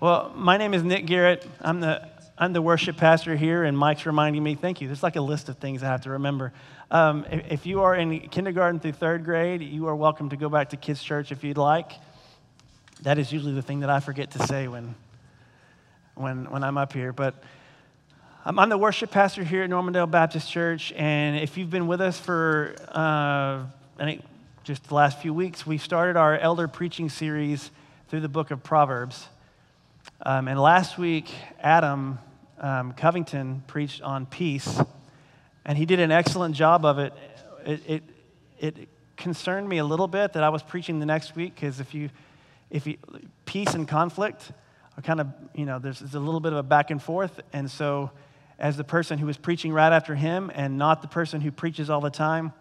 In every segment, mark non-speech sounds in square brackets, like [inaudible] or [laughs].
Well, my name is Nick Garrett. I'm the, I'm the worship pastor here, and Mike's reminding me, thank you. There's like a list of things I have to remember. Um, if, if you are in kindergarten through third grade, you are welcome to go back to kids' church if you'd like. That is usually the thing that I forget to say when, when, when I'm up here. But I'm the worship pastor here at Normandale Baptist Church, and if you've been with us for uh, I think just the last few weeks, we've started our elder preaching series through the book of Proverbs. Um, and last week, Adam um, Covington preached on peace, and he did an excellent job of it. It, it, it concerned me a little bit that I was preaching the next week because if you, if you, peace and conflict are kind of, you know, there's, there's a little bit of a back and forth. And so, as the person who was preaching right after him and not the person who preaches all the time,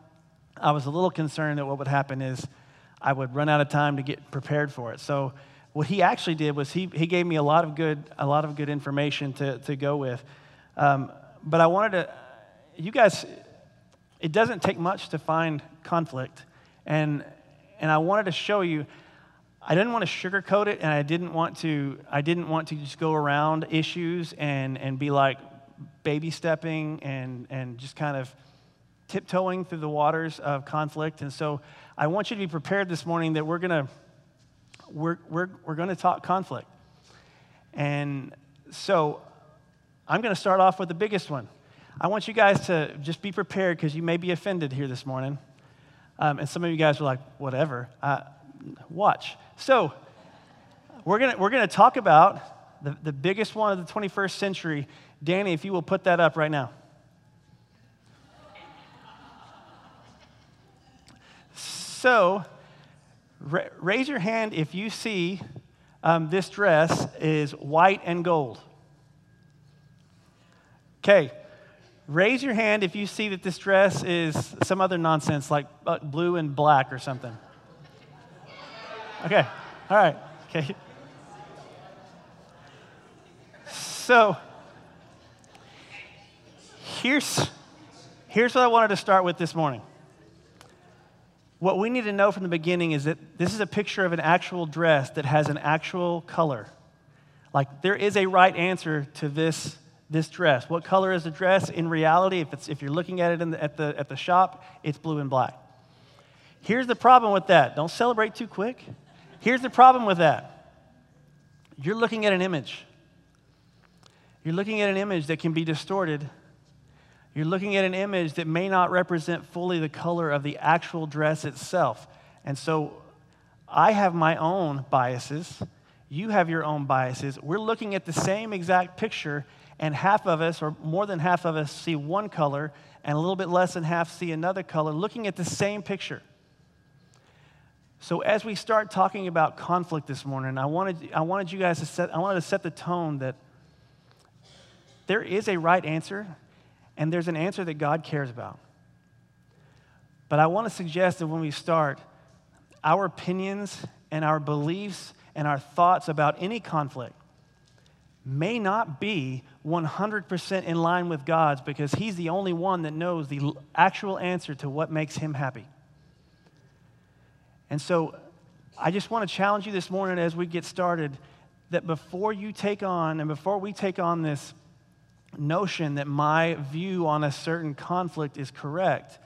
I was a little concerned that what would happen is I would run out of time to get prepared for it. So, what he actually did was he, he gave me a lot of good, a lot of good information to, to go with. Um, but I wanted to, you guys, it doesn't take much to find conflict. And, and I wanted to show you, I didn't want to sugarcoat it, and I didn't want to, I didn't want to just go around issues and, and be like baby stepping and, and just kind of tiptoeing through the waters of conflict. And so I want you to be prepared this morning that we're going to we're, we're, we're going to talk conflict. And so I'm going to start off with the biggest one. I want you guys to just be prepared because you may be offended here this morning. Um, and some of you guys are like, whatever. Uh, watch. So we're going we're gonna talk about the, the biggest one of the 21st century. Danny, if you will put that up right now. So, Ra- raise your hand if you see um, this dress is white and gold. Okay. Raise your hand if you see that this dress is some other nonsense like uh, blue and black or something. Okay. All right. Okay. So, here's, here's what I wanted to start with this morning. What we need to know from the beginning is that this is a picture of an actual dress that has an actual color. Like there is a right answer to this, this dress. What color is the dress? In reality, if, it's, if you're looking at it the, at, the, at the shop, it's blue and black. Here's the problem with that. Don't celebrate too quick. Here's the problem with that. You're looking at an image. You're looking at an image that can be distorted you're looking at an image that may not represent fully the color of the actual dress itself. And so I have my own biases. You have your own biases. We're looking at the same exact picture, and half of us, or more than half of us, see one color, and a little bit less than half see another color, looking at the same picture. So as we start talking about conflict this morning, I wanted, I wanted you guys to set, I wanted to set the tone that there is a right answer and there's an answer that God cares about. But I want to suggest that when we start, our opinions and our beliefs and our thoughts about any conflict may not be 100% in line with God's because He's the only one that knows the actual answer to what makes Him happy. And so I just want to challenge you this morning as we get started that before you take on and before we take on this notion that my view on a certain conflict is correct,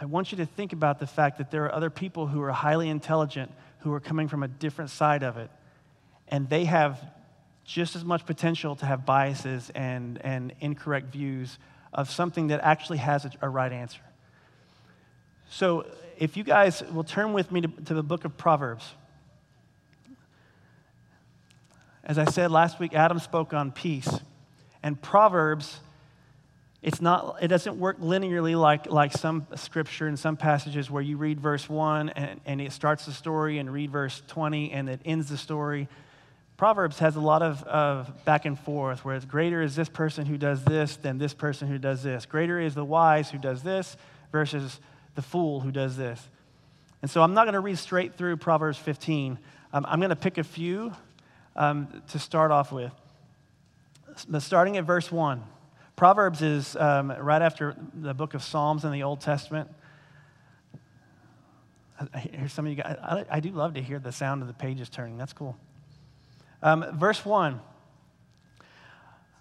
I want you to think about the fact that there are other people who are highly intelligent who are coming from a different side of it. And they have just as much potential to have biases and, and incorrect views of something that actually has a, a right answer. So, if you guys will turn with me to, to the book of Proverbs. As I said last week, Adam spoke on peace. And Proverbs, it's not, it doesn't work linearly like, like some scripture and some passages where you read verse 1 and, and it starts the story and read verse 20 and it ends the story. Proverbs has a lot of, of back and forth where it's greater is this person who does this than this person who does this. Greater is the wise who does this versus the fool who does this. And so I'm not going to read straight through Proverbs 15. Um, I'm going to pick a few um, to start off with But starting at verse 1. Proverbs is um, right after the book of Psalms in the Old Testament. I hear some of you guys, I, I do love to hear the sound of the pages turning. That's cool. Um, verse 1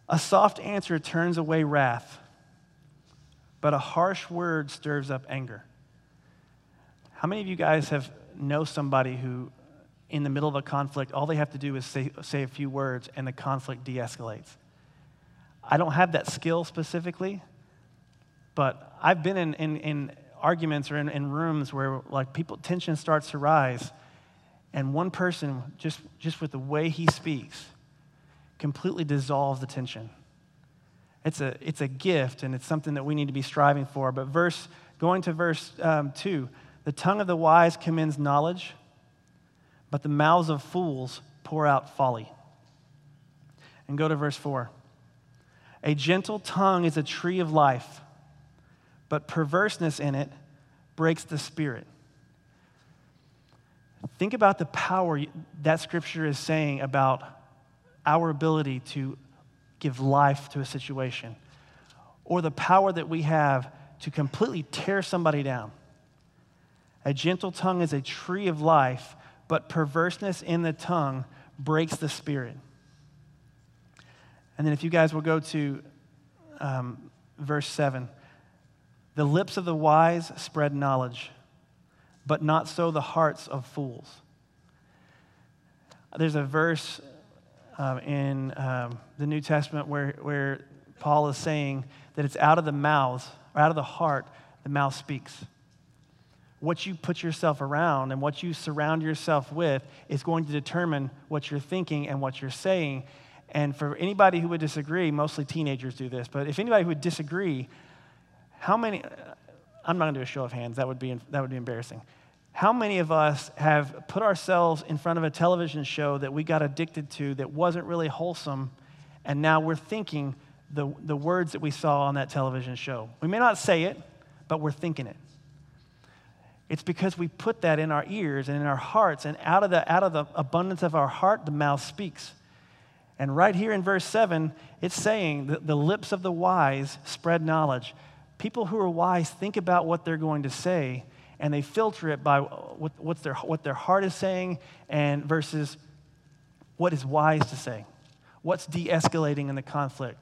A soft answer turns away wrath, but a harsh word stirs up anger. How many of you guys have know somebody who, in the middle of a conflict, all they have to do is say, say a few words and the conflict de escalates? I don't have that skill specifically, but I've been in, in, in arguments or in, in rooms where like people tension starts to rise and one person just, just with the way he speaks completely dissolves the tension it's a, it's a gift and it's something that we need to be striving for but verse going to verse um, 2 the tongue of the wise commends knowledge but the mouths of fools pour out folly and go to verse 4 a gentle tongue is a tree of life but perverseness in it breaks the spirit. Think about the power that scripture is saying about our ability to give life to a situation, or the power that we have to completely tear somebody down. A gentle tongue is a tree of life, but perverseness in the tongue breaks the spirit. And then, if you guys will go to um, verse 7. The lips of the wise spread knowledge, but not so the hearts of fools. There's a verse uh, in um, the New Testament where, where Paul is saying that it's out of the mouth, or out of the heart, the mouth speaks. What you put yourself around and what you surround yourself with is going to determine what you're thinking and what you're saying. And for anybody who would disagree, mostly teenagers do this, but if anybody who would disagree, how many, I'm not going to do a show of hands, that would, be, that would be embarrassing. How many of us have put ourselves in front of a television show that we got addicted to that wasn't really wholesome, and now we're thinking the, the words that we saw on that television show? We may not say it, but we're thinking it. It's because we put that in our ears and in our hearts, and out of the, out of the abundance of our heart, the mouth speaks. And right here in verse 7, it's saying that the lips of the wise spread knowledge people who are wise think about what they're going to say and they filter it by what, what's their, what their heart is saying and versus what is wise to say, what's de escalating in the conflict.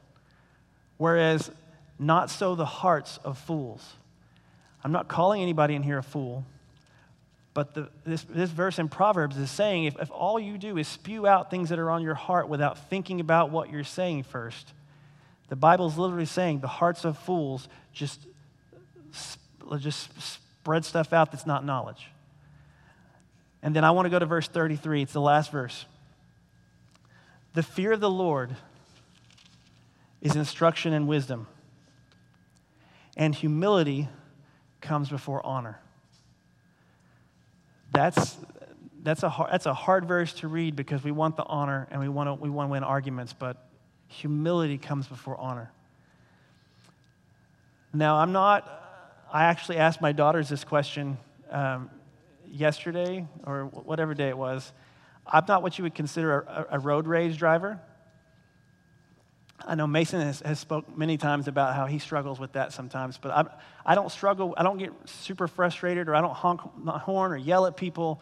Whereas, not so the hearts of fools. I'm not calling anybody in here a fool, but the, this, this verse in Proverbs is saying if, if all you do is spew out things that are on your heart without thinking about what you're saying first, the Bible is literally saying the hearts of fools just, just spread stuff out that's not knowledge. And then I want to go to verse 33. It's the last verse. The fear of the Lord is instruction and wisdom, and humility comes before honor. That's, that's, a hard, that's a hard verse to read because we want the honor and we want to, we want to win arguments, but humility comes before honor. Now, I'm not, I actually asked my daughters this question um, yesterday or whatever day it was. I'm not what you would consider a, a road rage driver. I know Mason has, has spoke many times about how he struggles with that sometimes, but I, I don't struggle. I don't get super frustrated or I don't honk the horn or yell at people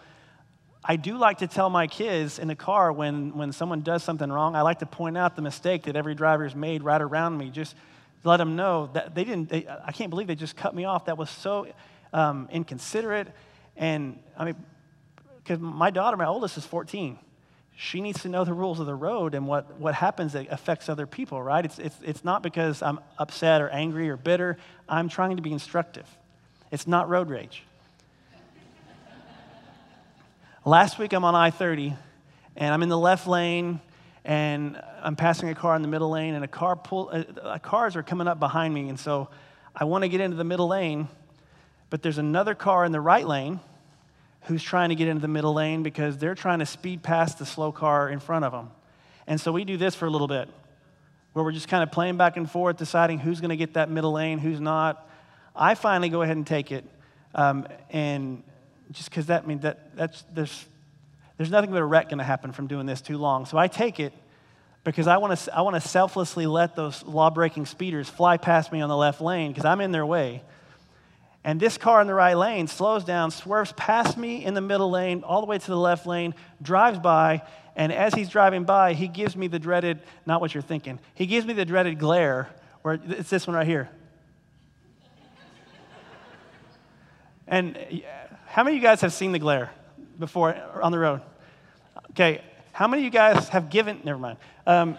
I do like to tell my kids in the car when, when someone does something wrong, I like to point out the mistake that every driver's made right around me. Just let them know that they didn't, they, I can't believe they just cut me off. That was so um, inconsiderate. And I mean, because my daughter, my oldest, is 14. She needs to know the rules of the road and what, what happens that affects other people, right? It's, it's, it's not because I'm upset or angry or bitter. I'm trying to be instructive. It's not road rage. Last week I'm on I 30 and I'm in the left lane and I'm passing a car in the middle lane and a car pull, uh, uh, cars are coming up behind me. And so I want to get into the middle lane, but there's another car in the right lane who's trying to get into the middle lane because they're trying to speed past the slow car in front of them. And so we do this for a little bit where we're just kind of playing back and forth, deciding who's going to get that middle lane, who's not. I finally go ahead and take it. Um, and just because that means that that's there's there's nothing but a wreck going to happen from doing this too long. So I take it because I want to I want to selflessly let those law-breaking speeders fly past me on the left lane because I'm in their way. And this car in the right lane slows down, swerves past me in the middle lane, all the way to the left lane, drives by, And as he's driving by, he gives me the dreaded, not what you're thinking, he gives me the dreaded glare, where it's this one right here. [laughs] and how many of you guys have seen the glare before on the road? Okay, how many of you guys have given, never mind. Um,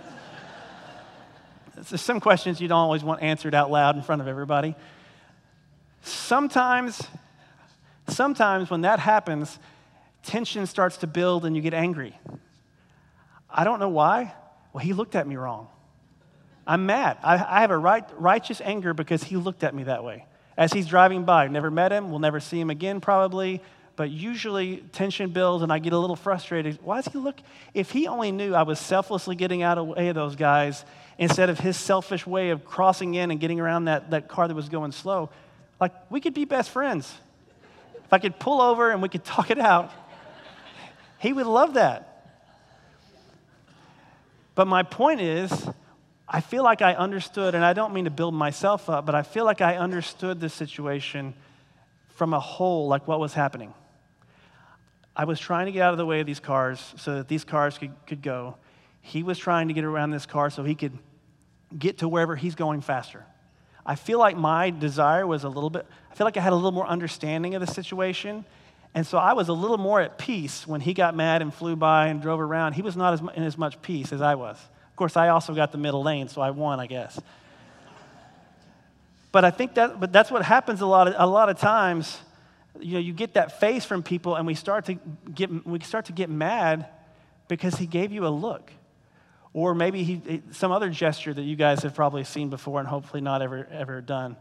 [laughs] there's some questions you don't always want answered out loud in front of everybody. Sometimes, sometimes when that happens, tension starts to build and you get angry. I don't know why. Well, he looked at me wrong. I'm mad. I, I have a right, righteous anger because he looked at me that way. As he's driving by, never met him, we'll never see him again probably, but usually tension builds and I get a little frustrated. Why does he look? If he only knew I was selflessly getting out of the way of those guys instead of his selfish way of crossing in and getting around that, that car that was going slow, like we could be best friends. If I could pull over and we could talk it out, he would love that. But my point is, I feel like I understood, and I don't mean to build myself up, but I feel like I understood the situation from a whole, like what was happening. I was trying to get out of the way of these cars so that these cars could, could go. He was trying to get around this car so he could get to wherever he's going faster. I feel like my desire was a little bit, I feel like I had a little more understanding of the situation. And so I was a little more at peace when he got mad and flew by and drove around. He was not as, in as much peace as I was. Of course, I also got the middle lane, so I won, I guess. But I think that, but that's what happens a lot of, a lot of times. You know, you get that face from people, and we start to get, we start to get mad because he gave you a look. Or maybe he, some other gesture that you guys have probably seen before and hopefully not ever, ever done.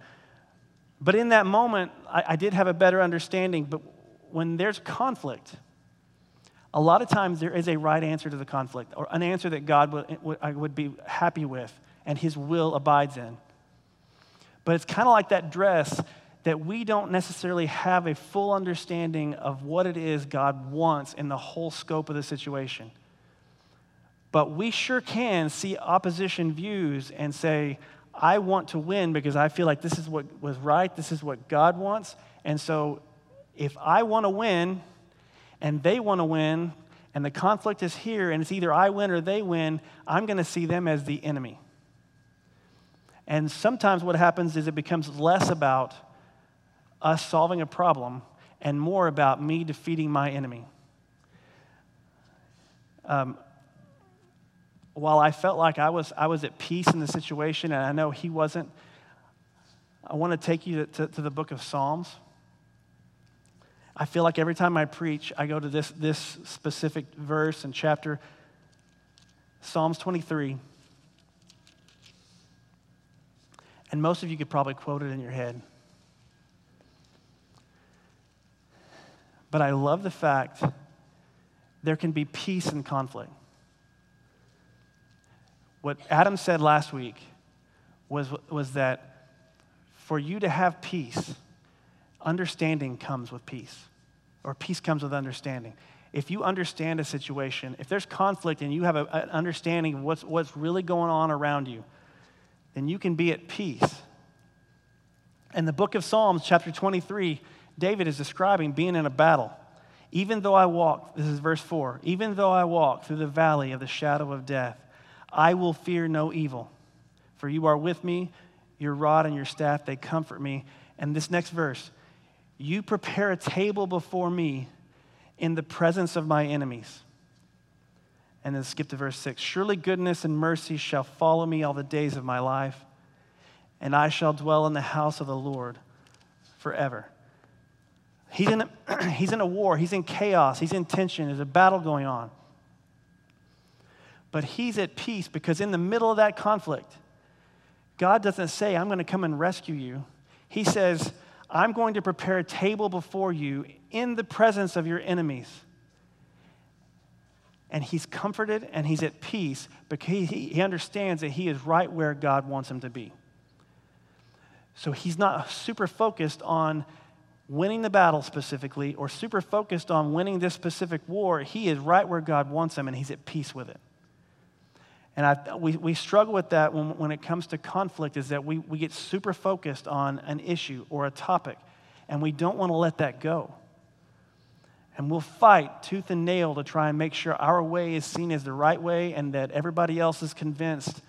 But in that moment, I, I did have a better understanding. But when there's conflict, a lot of times there is a right answer to the conflict, or an answer that God would, would, would be happy with and his will abides in. But it's kind of like that dress that we don't necessarily have a full understanding of what it is God wants in the whole scope of the situation. But we sure can see opposition views and say, I want to win because I feel like this is what was right, this is what God wants. And so if I want to win and they want to win, and the conflict is here, and it's either I win or they win, I'm going to see them as the enemy. And sometimes what happens is it becomes less about us solving a problem and more about me defeating my enemy. Um, while I felt like I was, I was at peace in the situation, and I know he wasn't, I want to take you to, to, to the book of Psalms. I feel like every time I preach, I go to this, this specific verse and chapter, Psalms 23. And most of you could probably quote it in your head. But I love the fact there can be peace in conflict. What Adam said last week was, was that for you to have peace, understanding comes with peace, or peace comes with understanding. If you understand a situation, if there's conflict and you have a, an understanding of what's, what's really going on around you, then you can be at peace. In the book of Psalms, chapter 23, David is describing being in a battle. Even though I walk, this is verse 4, even though I walk through the valley of the shadow of death, I will fear no evil, for you are with me, your rod and your staff, they comfort me. And this next verse, you prepare a table before me in the presence of my enemies. And then skip to verse 6 Surely goodness and mercy shall follow me all the days of my life, and I shall dwell in the house of the Lord forever. He's in, a, [clears throat] he's in a war, he's in chaos, he's in tension, there's a battle going on. But he's at peace because in the middle of that conflict, God doesn't say, I'm going to come and rescue you. He says, I'm going to prepare a table before you in the presence of your enemies. And he's comforted and he's at peace because he, he understands that he is right where God wants him to be. So he's not super focused on winning the battle specifically or super focused on winning this specific war. He is right where God wants him and he's at peace with it. And I, we, we struggle with that when, when it comes to conflict, is that we, we get super focused on an issue or a topic, and we don't want to let that go. And we'll fight tooth and nail to try and make sure our way is seen as the right way and that everybody else is convinced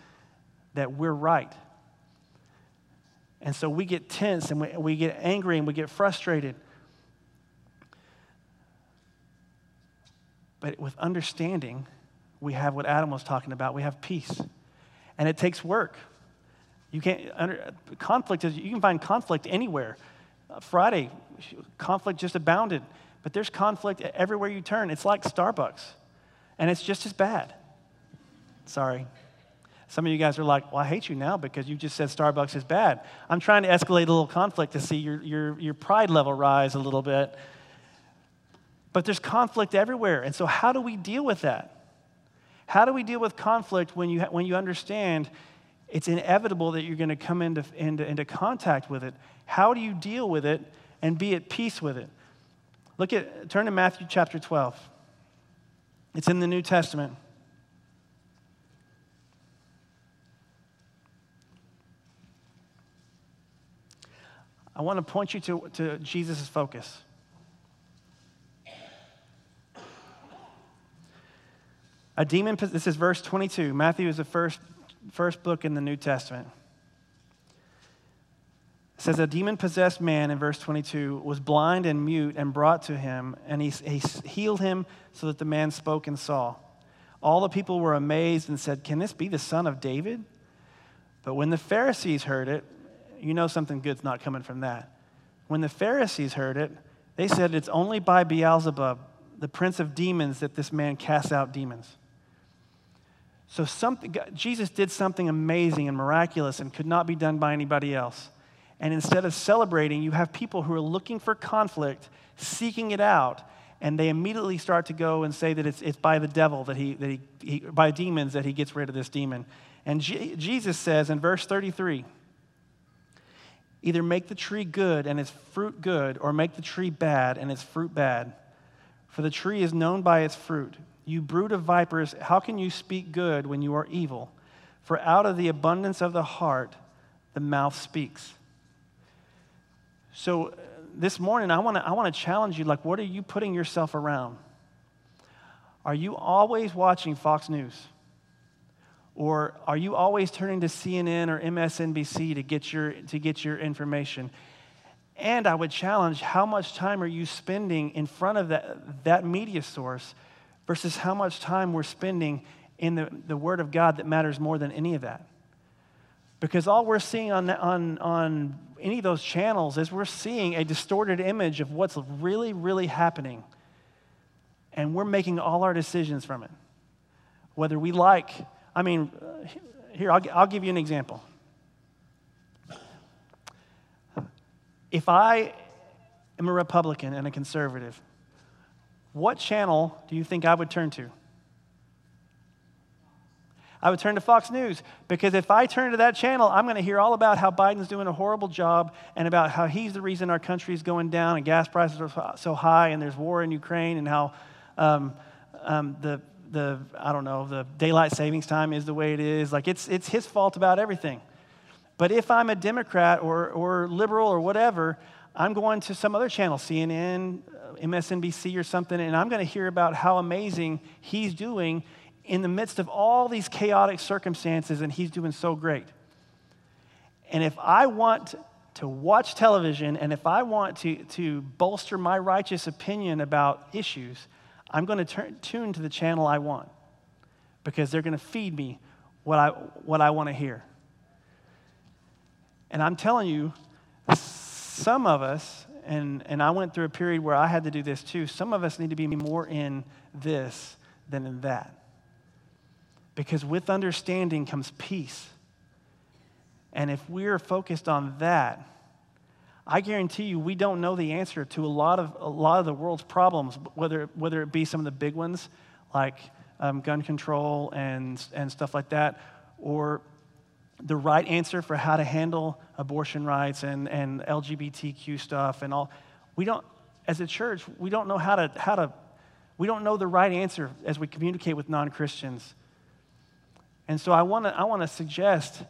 that we're right. And so we get tense and we, we get angry and we get frustrated. But with understanding, we have what Adam was talking about. We have peace. And it takes work. You can't, under, conflict is, you can find conflict anywhere. Uh, Friday, conflict just abounded, but there's conflict everywhere you turn. It's like Starbucks, and it's just as bad. Sorry. Some of you guys are like, well, I hate you now because you just said Starbucks is bad. I'm trying to escalate a little conflict to see your, your, your pride level rise a little bit. But there's conflict everywhere. And so, how do we deal with that? How do we deal with conflict when you, when you understand it's inevitable that you're going to come into, into, into contact with it? How do you deal with it and be at peace with it? Look at, turn to Matthew chapter 12. It's in the New Testament. I want to point you to, to Jesus' focus. A demon, this is verse 22. Matthew is the first, first book in the New Testament. It says, A demon possessed man in verse 22 was blind and mute and brought to him, and he, he healed him so that the man spoke and saw. All the people were amazed and said, Can this be the son of David? But when the Pharisees heard it, you know something good's not coming from that. When the Pharisees heard it, they said, It's only by Beelzebub, the prince of demons, that this man casts out demons. So something, Jesus did something amazing and miraculous and could not be done by anybody else. And instead of celebrating, you have people who are looking for conflict, seeking it out, and they immediately start to go and say that it's, it's by the devil that he, that he, he by demons that he gets rid of this demon. And G- Jesus says in verse 33 either make the tree good and its fruit good, or make the tree bad and its fruit bad. For the tree is known by its fruit. You brood of vipers, how can you speak good when you are evil? For out of the abundance of the heart, the mouth speaks. So uh, this morning, I want to I wanna challenge you like, what are you putting yourself around? Are you always watching Fox News? Or are you always turning to CNN or MSNBC to get your, to get your information? And I would challenge how much time are you spending in front of that, that media source versus how much time we're spending in the, the Word of God that matters more than any of that. Because all we're seeing on, on, on any of those channels is we're seeing a distorted image of what's really, really happening. And we're making all our decisions from it. Whether we like, I mean, here, I'll, I'll give you an example. If I am a Republican and a conservative, what channel do you think I would turn to? I would turn to Fox News because if I turn to that channel, I'm going to hear all about how Biden's doing a horrible job and about how he's the reason our country is going down and gas prices are so high and there's war in Ukraine and how um, um, the, the, I don't know, the daylight savings time is the way it is. Like it's, it's his fault about everything. But if I'm a Democrat or, or liberal or whatever, I'm going to some other channel, CNN, MSNBC or something, and I'm going to hear about how amazing he's doing in the midst of all these chaotic circumstances, and he's doing so great. And if I want to watch television and if I want to, to bolster my righteous opinion about issues, I'm going to turn, tune to the channel I want because they're going to feed me what I, what I want to hear. And I'm telling you, some of us, and, and I went through a period where I had to do this too. Some of us need to be more in this than in that. Because with understanding comes peace. And if we're focused on that, I guarantee you we don't know the answer to a lot of, a lot of the world's problems, whether, whether it be some of the big ones like um, gun control and, and stuff like that, or the right answer for how to handle abortion rights and, and LGBTQ stuff and all. We don't, as a church, we don't know how to, how to, we don't know the right answer as we communicate with non Christians. And so I want to I wanna suggest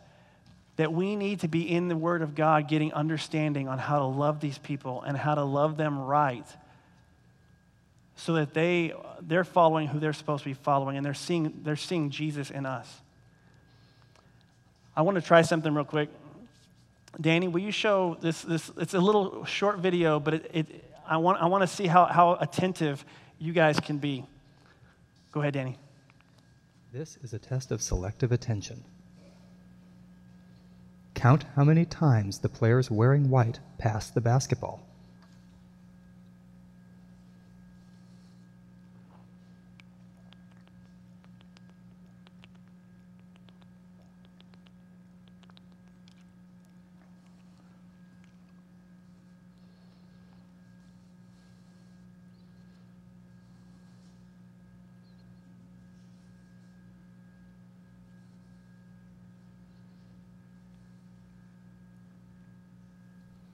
that we need to be in the Word of God getting understanding on how to love these people and how to love them right so that they, they're following who they're supposed to be following and they're seeing, they're seeing Jesus in us. I want to try something real quick. Danny, will you show this? this it's a little short video, but it, it, I, want, I want to see how, how attentive you guys can be. Go ahead, Danny. This is a test of selective attention. Count how many times the players wearing white pass the basketball.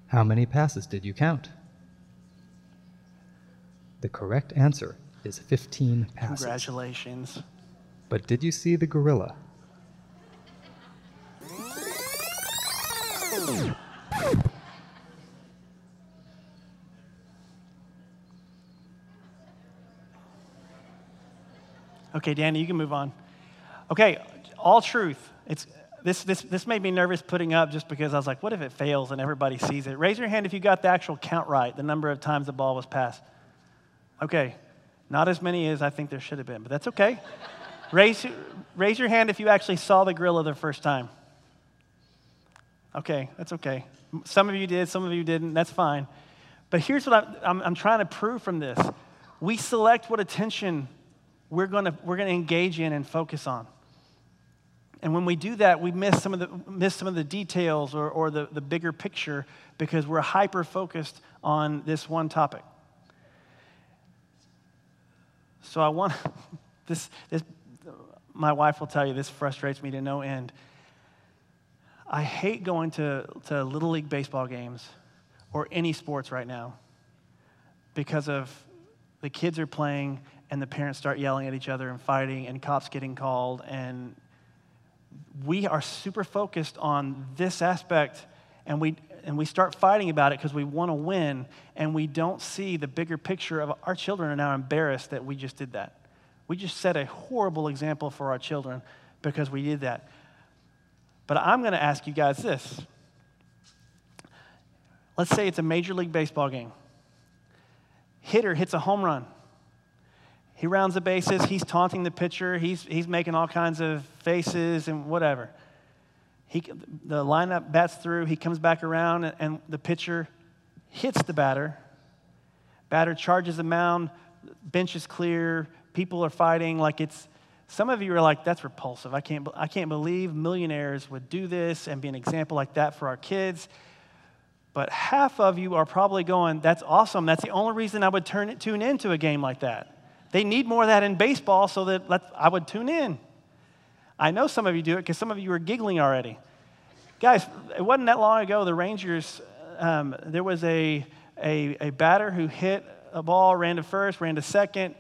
How many passes did you count? The correct answer is 15 passes. Congratulations. But did you see the gorilla? Okay, Danny, you can move on. Okay, all truth. It's this, this, this made me nervous putting up just because I was like, what if it fails and everybody sees it? Raise your hand if you got the actual count right, the number of times the ball was passed. Okay, not as many as I think there should have been, but that's okay. raise, raise your hand if you actually saw the gorilla the first time. Okay, that's okay. Some of you did, some of you didn't, that's fine. But here's what I'm, I'm, I'm trying to prove from this we select what attention we're going we're going to engage in and focus on. And when we do that, we miss some of the, miss some of the details or, or the, the bigger picture because we're hyper focused on this one topic. So I want [laughs] this, this, my wife will tell you this frustrates me to no end. I hate going to, to Little League baseball games or any sports right now because of the kids are playing and the parents start yelling at each other and fighting and cops getting called and we are super focused on this aspect and we, and we start fighting about it because we want to win and we don't see the bigger picture of our children are now embarrassed that we just did that. We just set a horrible example for our children because we did that. But I'm going to ask you guys this. Let's say it's a Major League Baseball game. Hitter hits a home run. He rounds the bases. He's taunting the pitcher. He's, he's making all kinds of faces and whatever. He, the lineup bats through. He comes back around, and, the pitcher hits the batter. Batter charges the mound. Bench is clear. People are fighting like it's. Some of you are like, that's repulsive. I can't, I can't believe millionaires would do this and be an example like that for our kids. But half of you are probably going, that's awesome. That's the only reason I would turn it, tune into a game like that. They need more of that in baseball so that I would tune in. I know some of you do it because some of you are giggling already. Guys, it wasn't that long ago, the Rangers, um, there was a, a, a batter who hit a ball, ran to first, ran to second,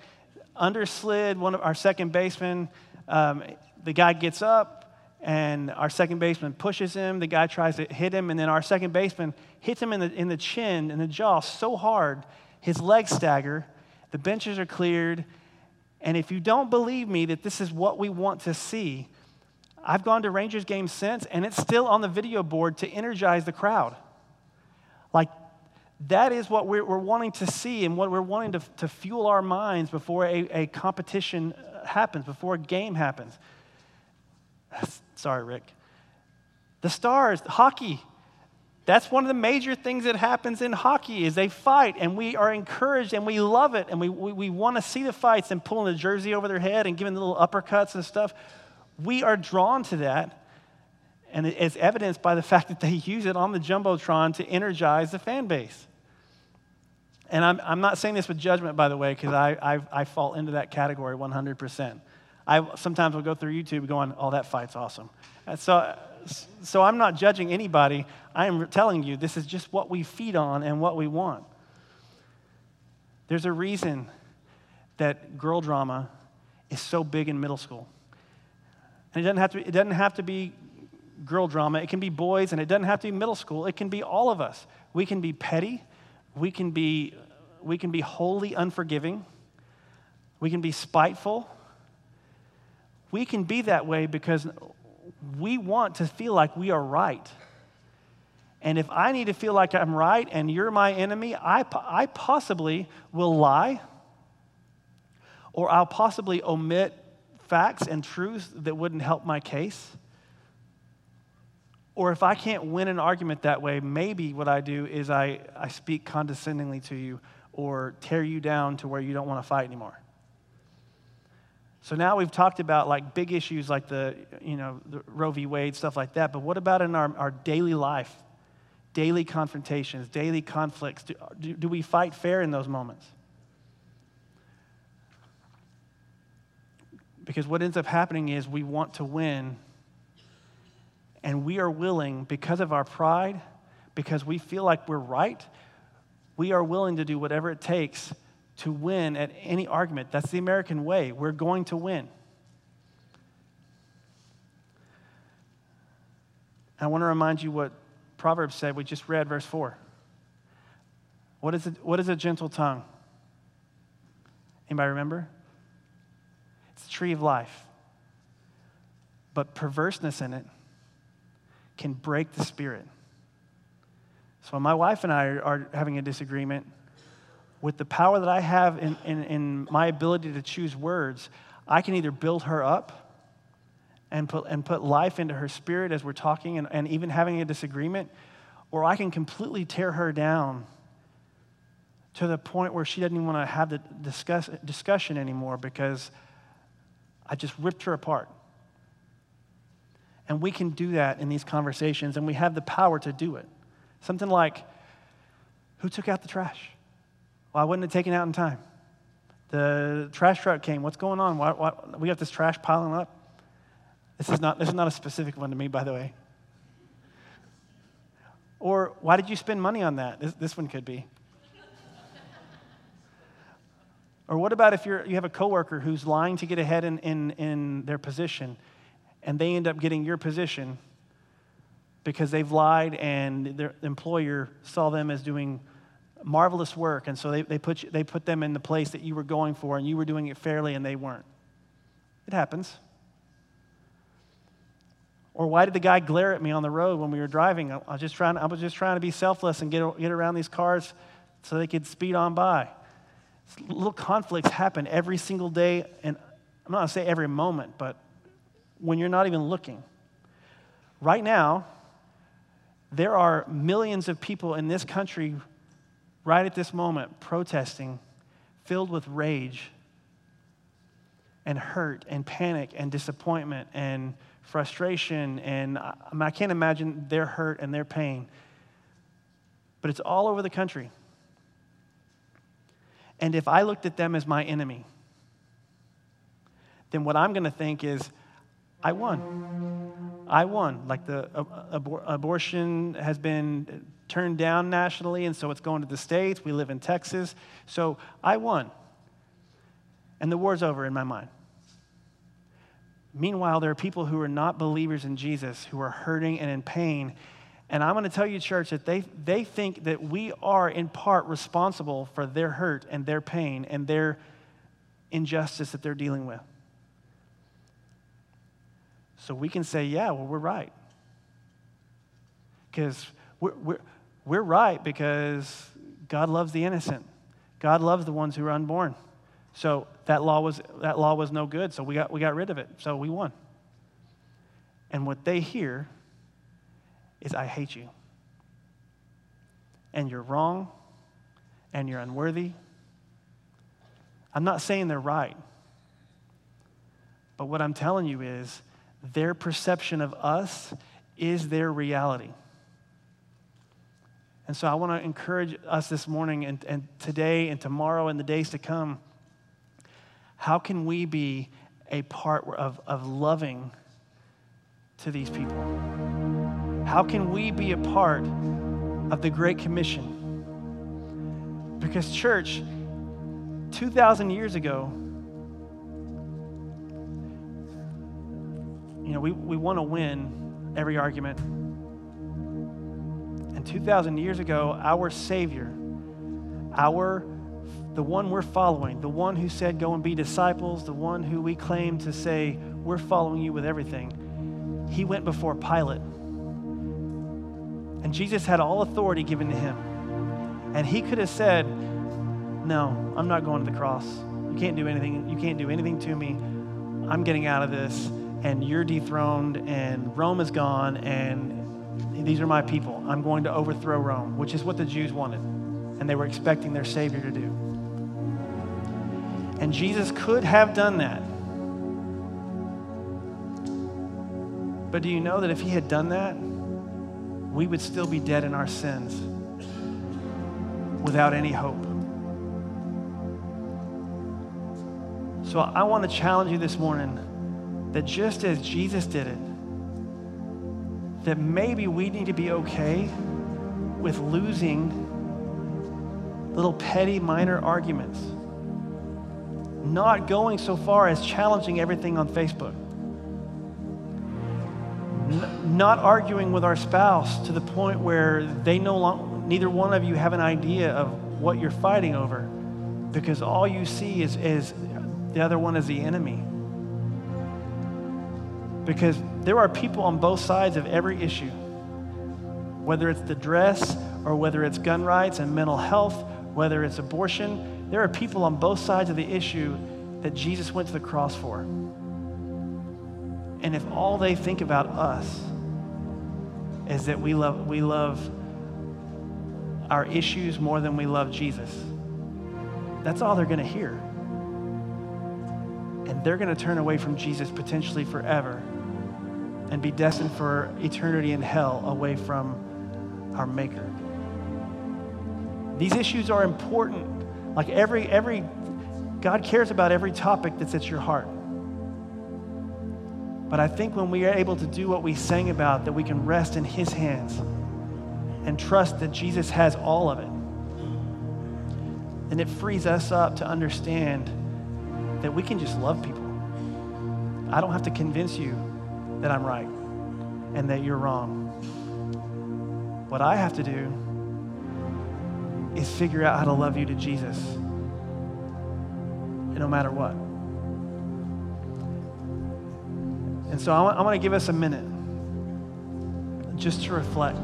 underslid one of our second baseman. Um, the guy gets up, and our second baseman pushes him. The guy tries to hit him, and then our second baseman hits him in the, in the chin, in the jaw, so hard, his legs stagger, the benches are cleared. And if you don't believe me that this is what we want to see, I've gone to Rangers games since, and it's still on the video board to energize the crowd. Like, that is what we're, we're wanting to see and what we're wanting to, to fuel our minds before a, a competition happens, before a game happens. [sighs] Sorry, Rick. The stars, hockey, that's one of the major things that happens in hockey is they fight and we are encouraged and we love it and we, we, we want to see the fights and pulling the jersey over their head and giving the little uppercuts and stuff. We are drawn to that. And it's evidenced by the [laughs] fact that they use it on the Jumbotron to energize the fan base. And I'm, I'm not saying this with judgment, by the way, because I, I, I fall into that category 100%. I sometimes will go through YouTube going, oh, that fight's awesome. And so so I'm not judging anybody. I am telling you this is just what we feed on and what we want. There's a reason that girl drama is so big in middle school. And it doesn't have to, it doesn't have to be girl drama, it can be boys, and it doesn't have to be middle school. It can be all of us. We can be petty, we can be, we can be wholly unforgiving, We can be spiteful. We can be that way because we want to feel like we are right. And if I need to feel like I'm right and you're my enemy, I, I possibly will lie or I'll possibly omit facts and truths that wouldn't help my case. Or if I can't win an argument that way, maybe what I do is I, I speak condescendingly to you or tear you down to where you don't want to fight anymore. So now we've talked about like big issues like the, you know, the Roe v. Wade, stuff like that. But what about in our, our daily life? Daily confrontations, daily conflicts. Do, do, do we fight fair in those moments? Because what ends up happening is we want to win, and we are willing, because of our pride, because we feel like we're right, we are willing to do whatever it takes to win at any argument. That's the American way. We're going to win. I want to remind you what Proverbs said. We just read verse 4. What is, it, what is a gentle tongue? Anybody remember? It's the tree of life. But perverseness in it can break the spirit. So my wife and I are, are having a disagreement, with the power that I have in, in, in, my ability to choose words, I can either build her up and put, and put life into her spirit as we're talking and, and even having a disagreement, or I can completely tear her down to the point where she doesn't even want to have the discuss, discussion anymore because I just ripped her apart. And we can do that in these conversations, and we have the power to do it. Something like, who took out the trash? Why wouldn't it taken out in time? The trash truck came. What's going on? Why, why, we got this trash piling up. This is, not, this is not a specific one to me, by the way. Or why did you spend money on that? This, this one could be. or what about if you're, you have a coworker who's lying to get ahead in, in, in their position and they end up getting your position because they've lied and their employer saw them as doing marvelous work, and so they, they, put you, they put them in the place that you were going for, and you were doing it fairly, and they weren't. It happens. Or why did the guy glare at me on the road when we were driving? I was just trying, I was just trying to be selfless and get, get around these cars so they could speed on by. Little conflicts happen every single day, and I'm not going to say every moment, but when you're not even looking. Right now, there are millions of people in this country right at this moment, protesting, filled with rage and hurt and panic and disappointment and frustration. And I, mean, I can't imagine their hurt and their pain. But it's all over the country. And if I looked at them as my enemy, then what I'm going to think is, I won. I won. Like the abor- abortion has been turned down nationally, and so it's going to the States. We live in Texas. So I won. And the war's over in my mind. Meanwhile, there are people who are not believers in Jesus who are hurting and in pain. And I'm going to tell you, church, that they, they think that we are in part responsible for their hurt and their pain and their injustice that they're dealing with. So we can say, yeah, well, we're right. Because we're, we're, we're right because God loves the innocent. God loves the ones who are unborn. So that law was, that law was no good, so we got, we got rid of it. So we won. And what they hear is, I hate you. And you're wrong, and you're unworthy. I'm not saying they're right. But what I'm telling you is, their perception of us is their reality. And so I want to encourage us this morning and, and today and tomorrow and the days to come. How can we be a part of, of loving to these people? How can we be a part of the Great Commission? Because, church, 2,000 years ago, you know, we, we want to win every argument. 2,000 years ago, our Savior, our the one we're following, the one who said, Go and be disciples, the one who we claim to say, We're following you with everything, he went before Pilate. And Jesus had all authority given to him. And he could have said, No, I'm not going to the cross. You can't do anything. You can't do anything to me. I'm getting out of this, and you're dethroned, and Rome is gone, and these are my people. I'm going to overthrow Rome, which is what the Jews wanted, and they were expecting their Savior to do. And Jesus could have done that. But do you know that if he had done that, we would still be dead in our sins without any hope? So I want to challenge you this morning that just as Jesus did it, that maybe we need to be okay with losing little petty minor arguments not going so far as challenging everything on Facebook, N- not arguing with our spouse to the point where they no longer, neither one of you have an idea of what you're fighting over because all you see is, is the other one is the enemy. Because there are people on both sides of every issue, whether it's the dress or whether it's gun rights and mental health, whether it's abortion there are people on both sides of the issue that Jesus went to the cross for. And if all they think about us is that we love, we love our issues more than we love Jesus, that's all they're going to hear. And they're going to turn away from Jesus potentially forever and be destined for eternity in hell away from our Maker. These issues are important like every, every, God cares about every topic that's at your heart. But I think when we are able to do what we sang about, that we can rest in His hands and trust that Jesus has all of it, And it frees us up to understand that we can just love people. I don't have to convince you that I'm right and that you're wrong. What I have to do is figure out how to love you to Jesus, no matter what. And so I want, I want to give us a minute just to reflect.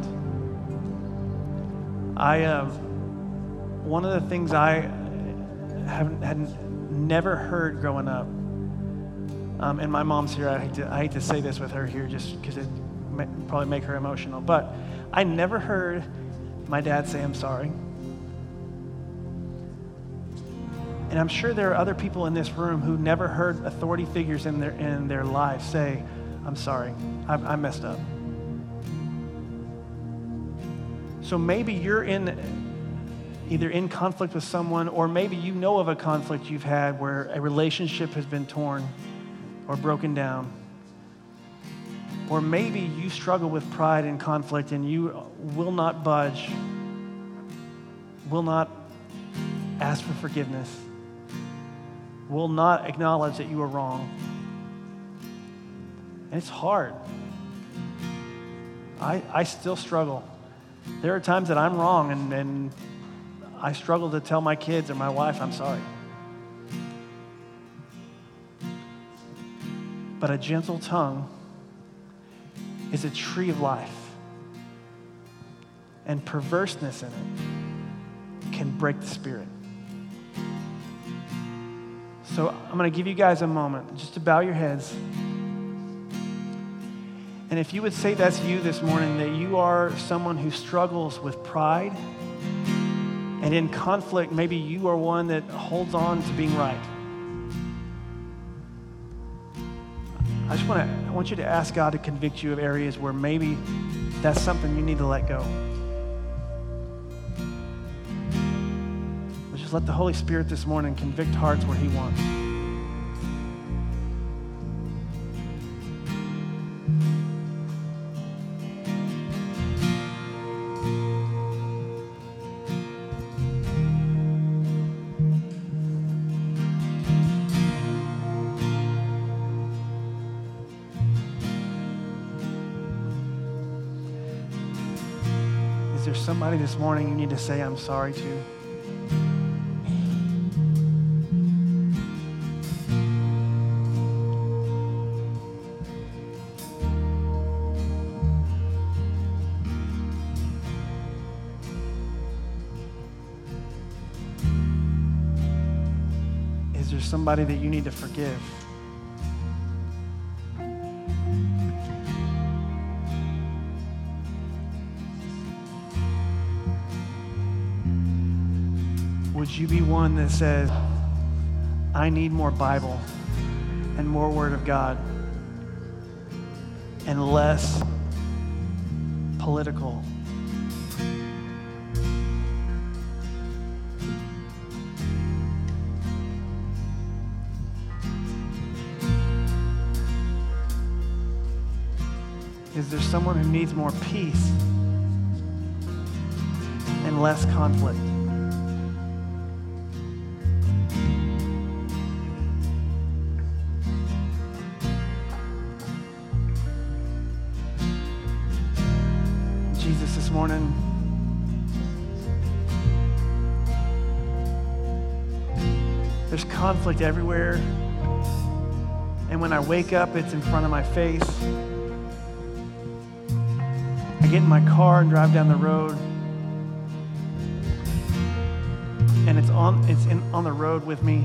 I, uh, one of the things I haven't, had never heard growing up, um, and my mom's here, I hate, to, I hate to say this with her here just because it may, probably make her emotional, but I never heard my dad say, I'm sorry. And I'm sure there are other people in this room who never heard authority figures in their, in their lives say, I'm sorry, I, I messed up. So maybe you're in either in conflict with someone, or maybe you know of a conflict you've had where a relationship has been torn or broken down. Or maybe you struggle with pride and conflict and you will not budge, will not ask for forgiveness will not acknowledge that you are wrong. And it's hard. I, I still struggle. There are times that I'm wrong and, and I struggle to tell my kids or my wife I'm sorry. But a gentle tongue is a tree of life. And perverseness in it can break the spirit. So I'm going to give you guys a moment just to bow your heads. And if you would say that's you this morning, that you are someone who struggles with pride and in conflict, maybe you are one that holds on to being right. I just want to I want you to ask God to convict you of areas where maybe that's something you need to let go. Just let the Holy Spirit this morning convict hearts where He wants. morning you need to say, I'm sorry to? Is there somebody that you need to forgive? Would you be one that says, I need more Bible and more Word of God and less political? Is there someone who needs more peace and less conflict? Conflict everywhere. And when I wake up, it's in front of my face. I get in my car and drive down the road. And it's on it's in on the road with me.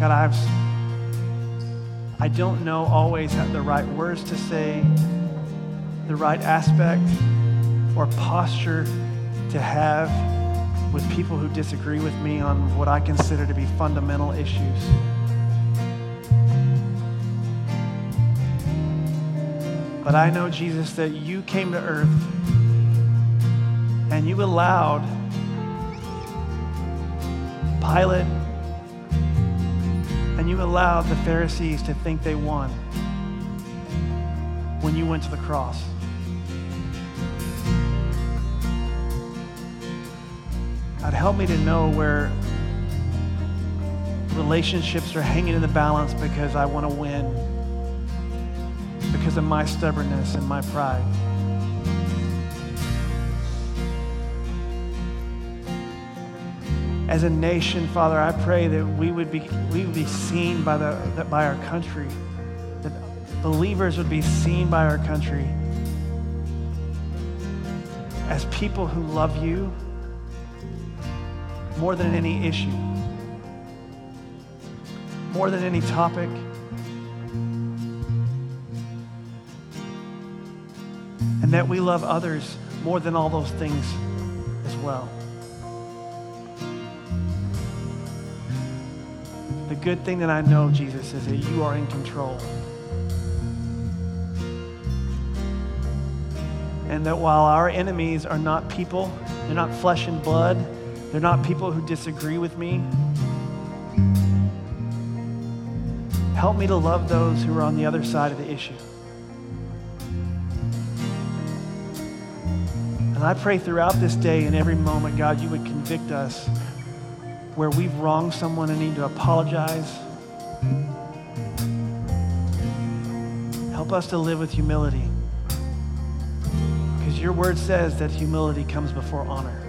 God, I've I don't know always have the right words to say, the right aspect or posture to have with people who disagree with me on what I consider to be fundamental issues. But I know, Jesus, that you came to earth and you allowed Pilate and you allowed the Pharisees to think they won when you went to the cross. Help me to know where relationships are hanging in the balance because I want to win, because of my stubbornness and my pride. As a nation, Father, I pray that we would be, we would be seen by, the, that by our country, that believers would be seen by our country as people who love you more than any issue, more than any topic. And that we love others more than all those things as well. The good thing that I know, Jesus, is that you are in control. And that while our enemies are not people, they're not flesh and blood, they're not people who disagree with me. Help me to love those who are on the other side of the issue. And I pray throughout this day and every moment, God, you would convict us where we've wronged someone and need to apologize. Help us to live with humility. Because your word says that humility comes before honor.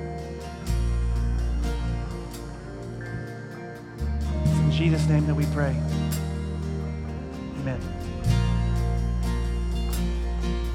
Jesus' name that we pray. Amen.